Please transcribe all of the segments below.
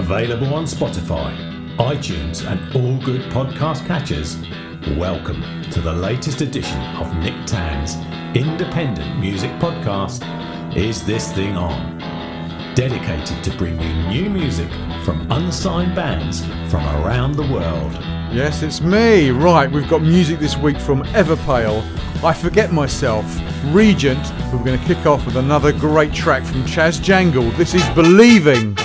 Available on Spotify, iTunes, and all good podcast catchers. Welcome to the latest edition of Nick Tan's independent music podcast, Is This Thing On? Dedicated to bring you new music from unsigned bands from around the world. Yes, it's me. Right, we've got music this week from Everpale, I Forget Myself, Regent. We're going to kick off with another great track from Chaz Jankel. This is Believing.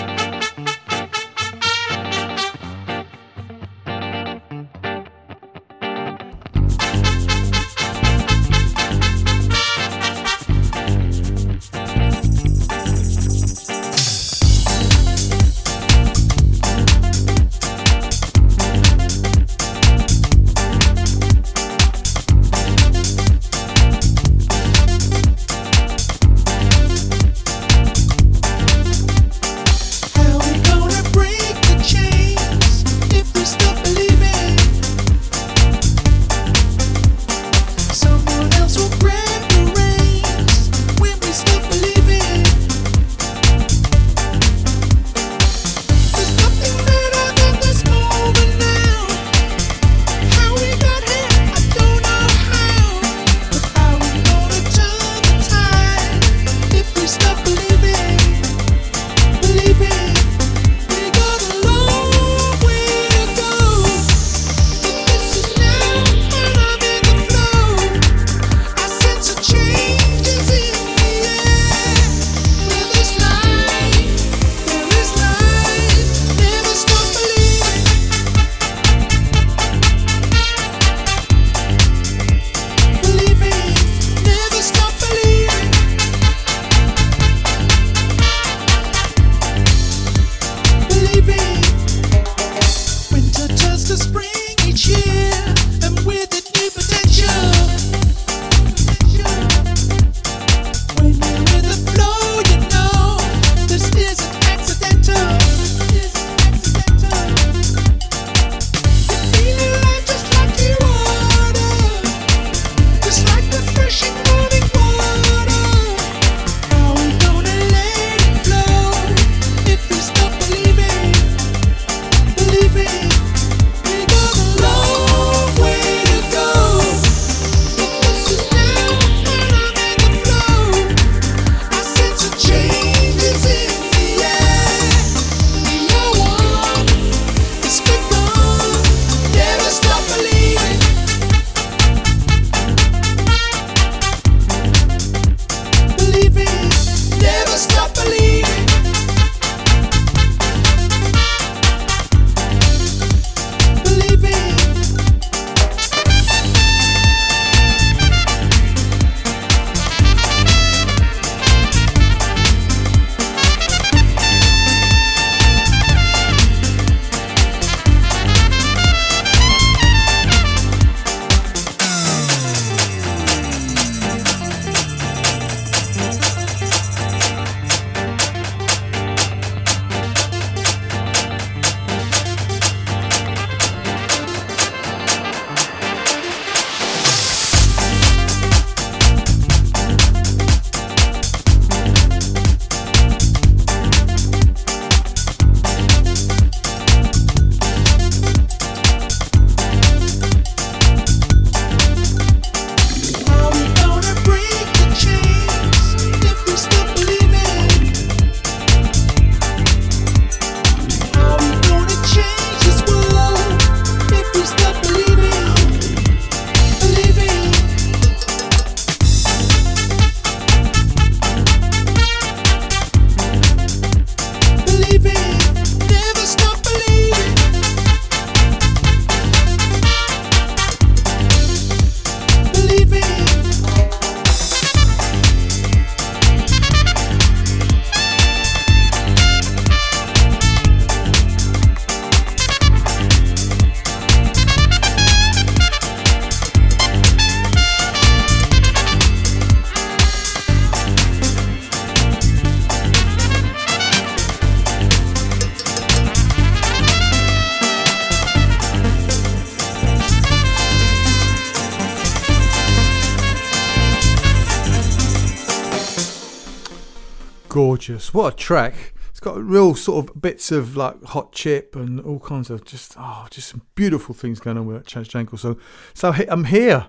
What a track. It's got real sort of bits of like hot chip and all kinds of just oh, just some beautiful things going on with Chaz Jankel. So, so I'm here.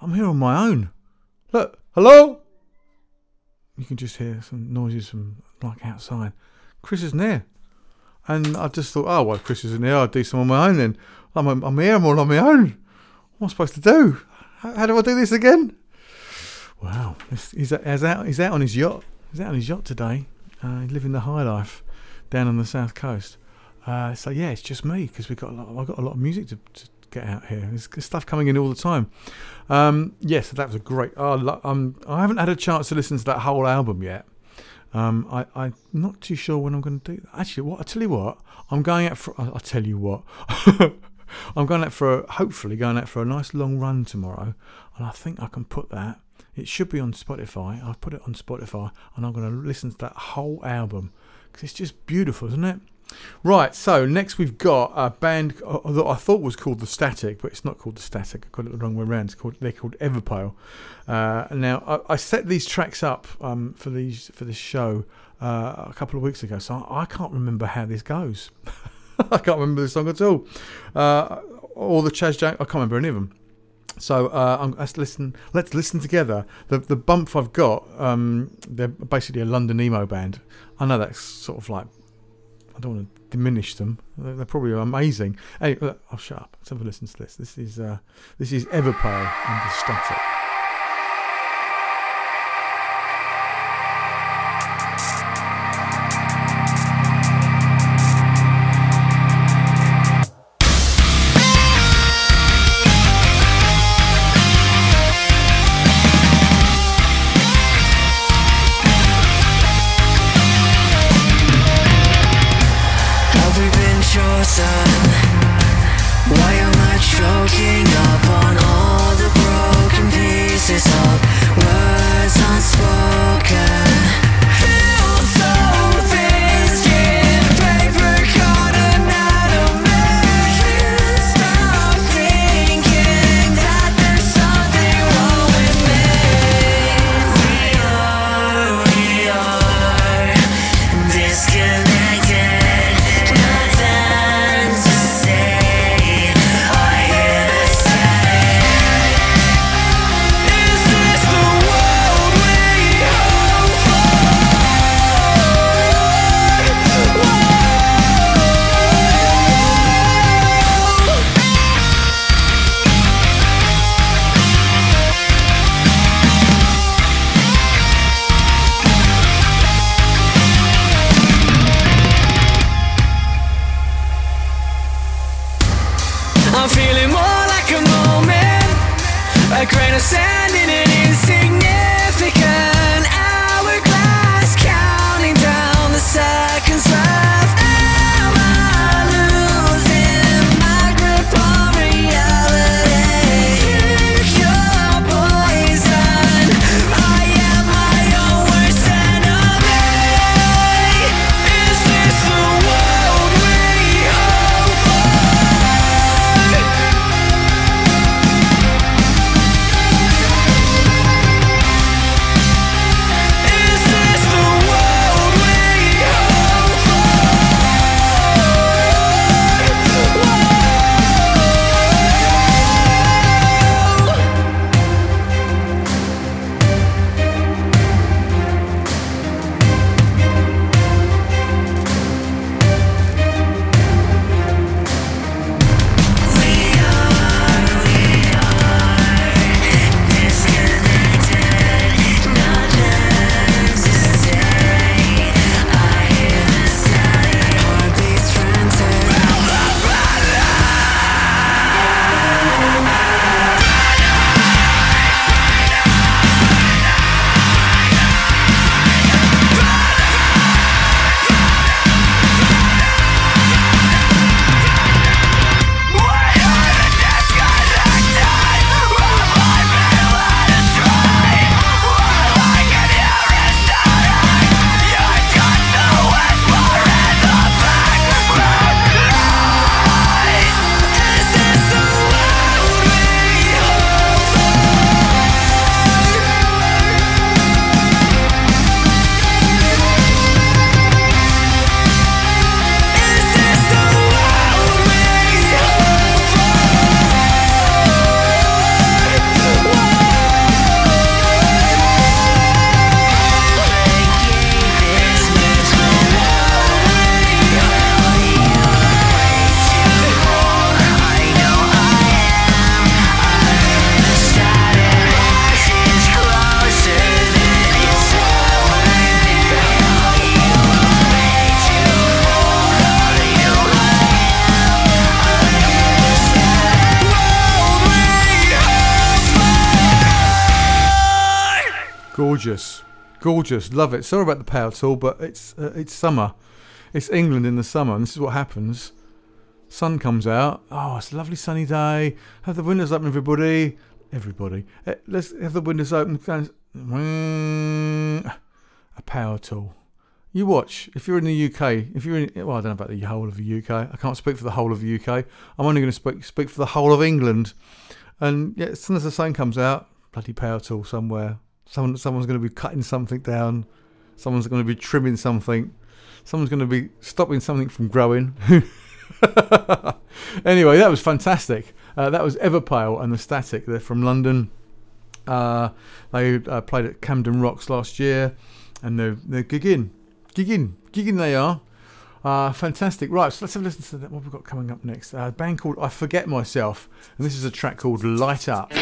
I'm here on my own. Look, hello. You can just hear some noises from like outside. Chris isn't here, and I just thought, oh well, Chris isn't here. I'll do some on my own then. I'm I'm here. I'm all on my own. What am I supposed to do? How, how do I do this again? Wow, he's out. He's out on his yacht. He's out on his yacht today. Uh, he's living the high life down on the south coast. Uh, so yeah, it's just me because we've got a lot. I've got a lot of music to, to get out here. There's stuff coming in all the time. Um, yes, that was a great. Oh, I haven't had a chance to listen to that whole album yet. Um, I, I'm not too sure when I'm going to do that. Actually, what I tell you what, I'm going out for. I, I tell you what, I'm going out for. A, hopefully, going out for a nice long run tomorrow, and I think I can put that. It should be on Spotify. I've put it on Spotify, and I'm going to listen to that whole album because it's just beautiful, isn't it? Right, so next we've got a band that I thought was called The Static, but it's not called The Static. I got it the wrong way around. It's called they're called Everpale. Uh, now I, I, set these tracks up um, for these for this show uh, a couple of weeks ago, so I, I can't remember how this goes. I can't remember the song at all, uh, or the Chas Jack. I can't remember any of them. So uh, let's listen. Let's listen together. The the bump I've got. Um, they're basically a London emo band. I know that's sort of like I don't want to diminish them. They're probably amazing. Look, I'll shut up. Let's have a listen to this. This is uh, this is Everpale and the Static. Gorgeous, gorgeous. Love it. Sorry about the power tool, but it's uh, it's summer. It's England in the summer, and this is what happens. Sun comes out. Oh, it's a lovely sunny day. Have the windows open, everybody. Everybody. Uh, let's have the windows open. A power tool. You watch. If you're in the UK, if you're in, well, I don't know about the whole of the UK. I can't speak for the whole of the UK. I'm only going to speak speak for the whole of England. And yeah, as soon as the sun comes out, bloody power tool somewhere. Someone, someone's going to be cutting something down. Someone's going to be trimming something. Someone's going to be stopping something from growing. anyway, that was fantastic. Uh, that was Everpale and the Static. They're from London. Uh, they uh, played at Camden Rocks last year, and they're they're gigging, gigging, gigging. They are. Uh, fantastic. Right, so let's have a listen to that. What we've got coming up next. Uh, a band called I Forget Myself, and this is a track called Light Up.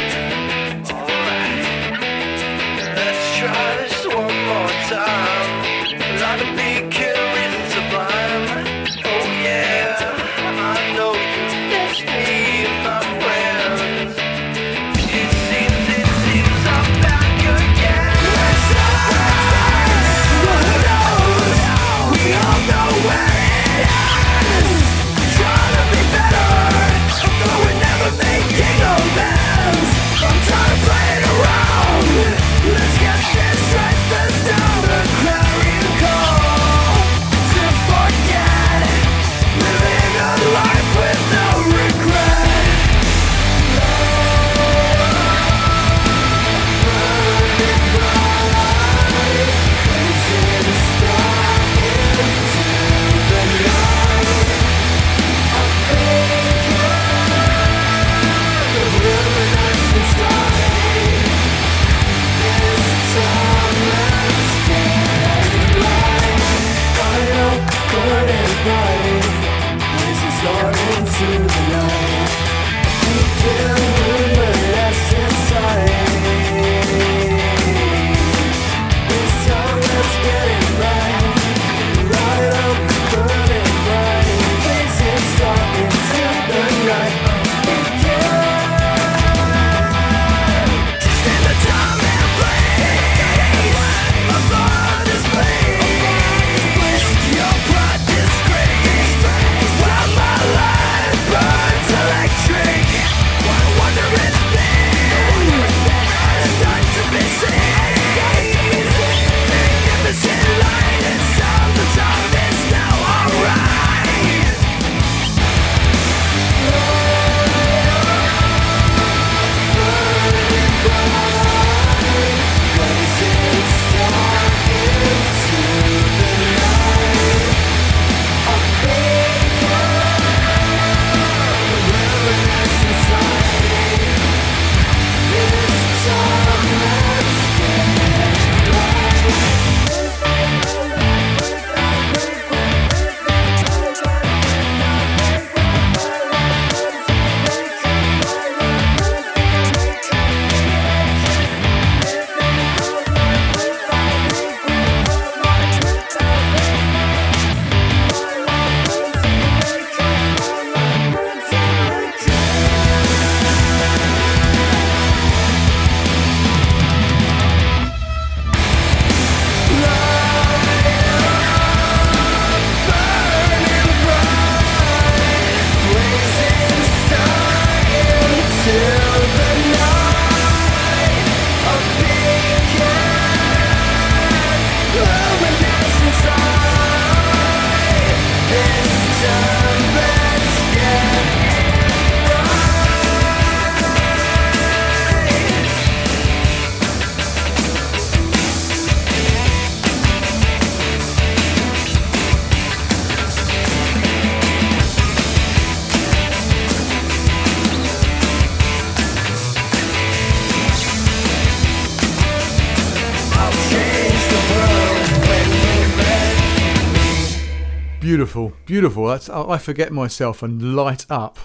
Beautiful, beautiful. That's I forget myself and light up.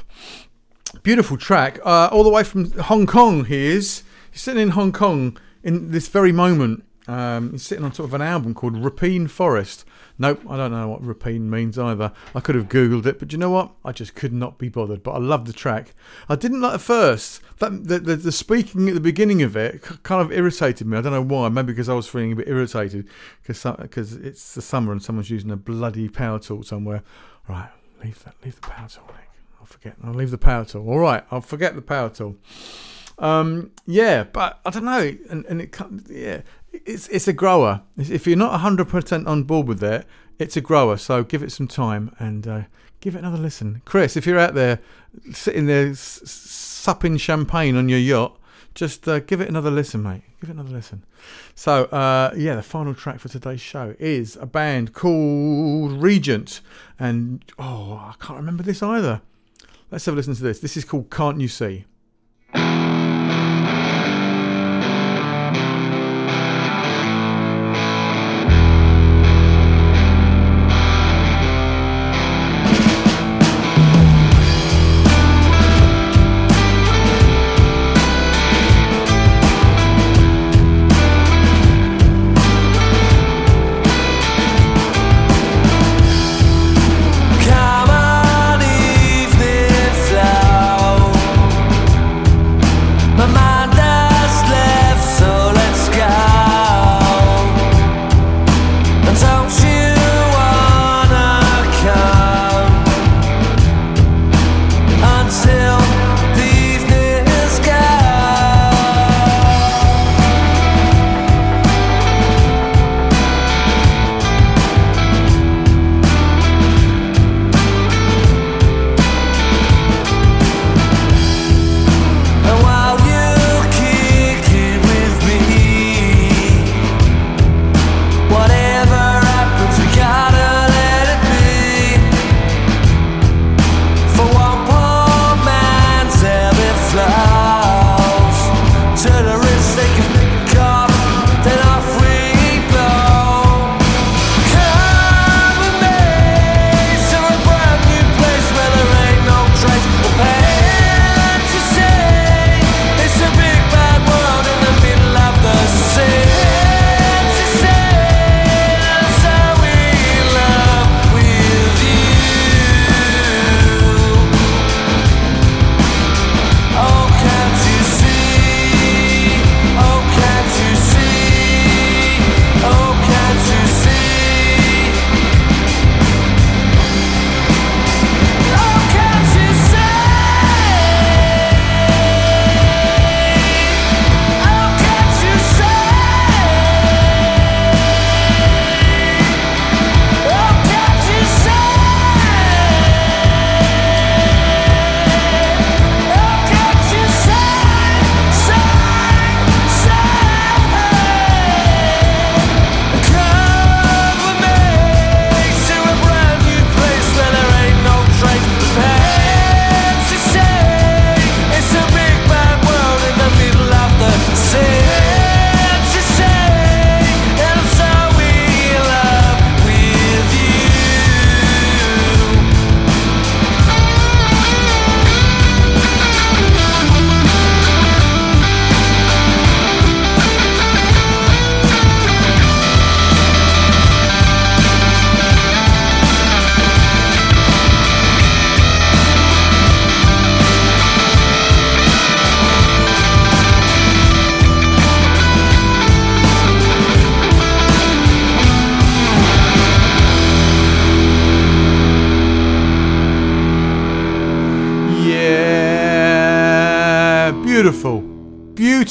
Beautiful track. Uh, all the way from Hong Kong. He is. He's sitting in Hong Kong in this very moment. Um, he's sitting on top of an album called Rapine Forest. Nope, I don't know what rapine means either. I could have googled it, but you know what? I just could not be bothered. But I love the track. I didn't like at first. That the, the, the speaking at the beginning of it kind of irritated me. I don't know why. Maybe because I was feeling a bit irritated because it's the summer and someone's using a bloody power tool somewhere. Right, leave that. Leave the power tool, Nick. I'll forget. I'll leave the power tool. All right, I'll forget the power tool. Um, yeah, but I don't know, and and it yeah, it's it's a grower. If you're not hundred percent on board with it, it's a grower. So give it some time and uh, give it another listen, Chris. If you're out there sitting there s- s- supping champagne on your yacht, just uh, give it another listen, mate. Give it another listen. So uh, yeah, the final track for today's show is a band called Regent, and oh, I can't remember this either. Let's have a listen to this. This is called Can't You See?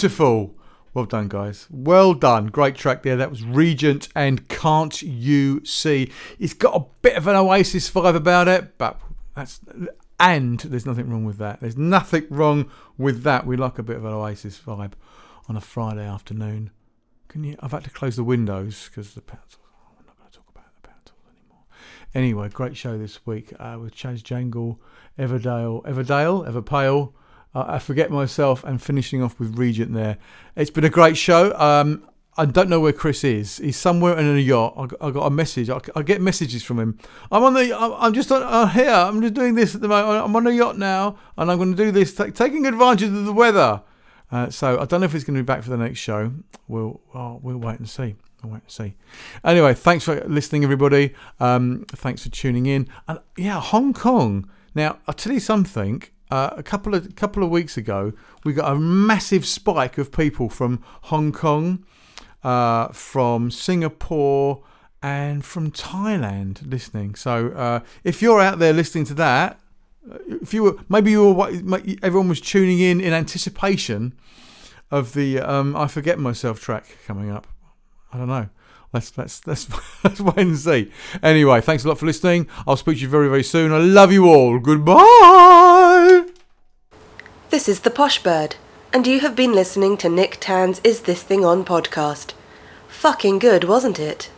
Beautiful. Well done, guys. Well done. Great track there. That was Regent and Can't You See? It's got a bit of an Oasis vibe about it, but that's and there's nothing wrong with that. There's nothing wrong with that. We like a bit of an Oasis vibe on a Friday afternoon. Can you? I've had to close the windows because the power tools. I'm not going to talk about the power anymore. Anyway, great show this week uh, with Chaz Jankel, Everdale, Everdale, Everpale. Uh, I forget myself and finishing off with Regent there. It's been a great show. Um, I don't know where Chris is. He's somewhere in a yacht. I got, a message. I, get messages from him. I'm on the. I'm just on uh, here. I'm just doing this at the moment. I'm on a yacht now, and I'm going to do this, ta- taking advantage of the weather. Uh, so I don't know if he's going to be back for the next show. We'll we'll wait and see. We'll wait and see. Anyway, thanks for listening, everybody. Um, thanks for tuning in. And yeah, Hong Kong. Now I'll tell you something. Uh, a couple of couple of weeks ago, we got a massive spike of people from Hong Kong, uh, from Singapore, and from Thailand listening. So uh, if you're out there listening to that, uh, if you were maybe you were everyone was tuning in in anticipation of the um, I forget myself track coming up. I don't know. Let's let's wait and see. Anyway, thanks a lot for listening. I'll speak to you very very soon. I love you all. Goodbye. This is the Posh Bird, and you have been listening to Nick Tan's Is This Thing On podcast. Fucking good, wasn't it?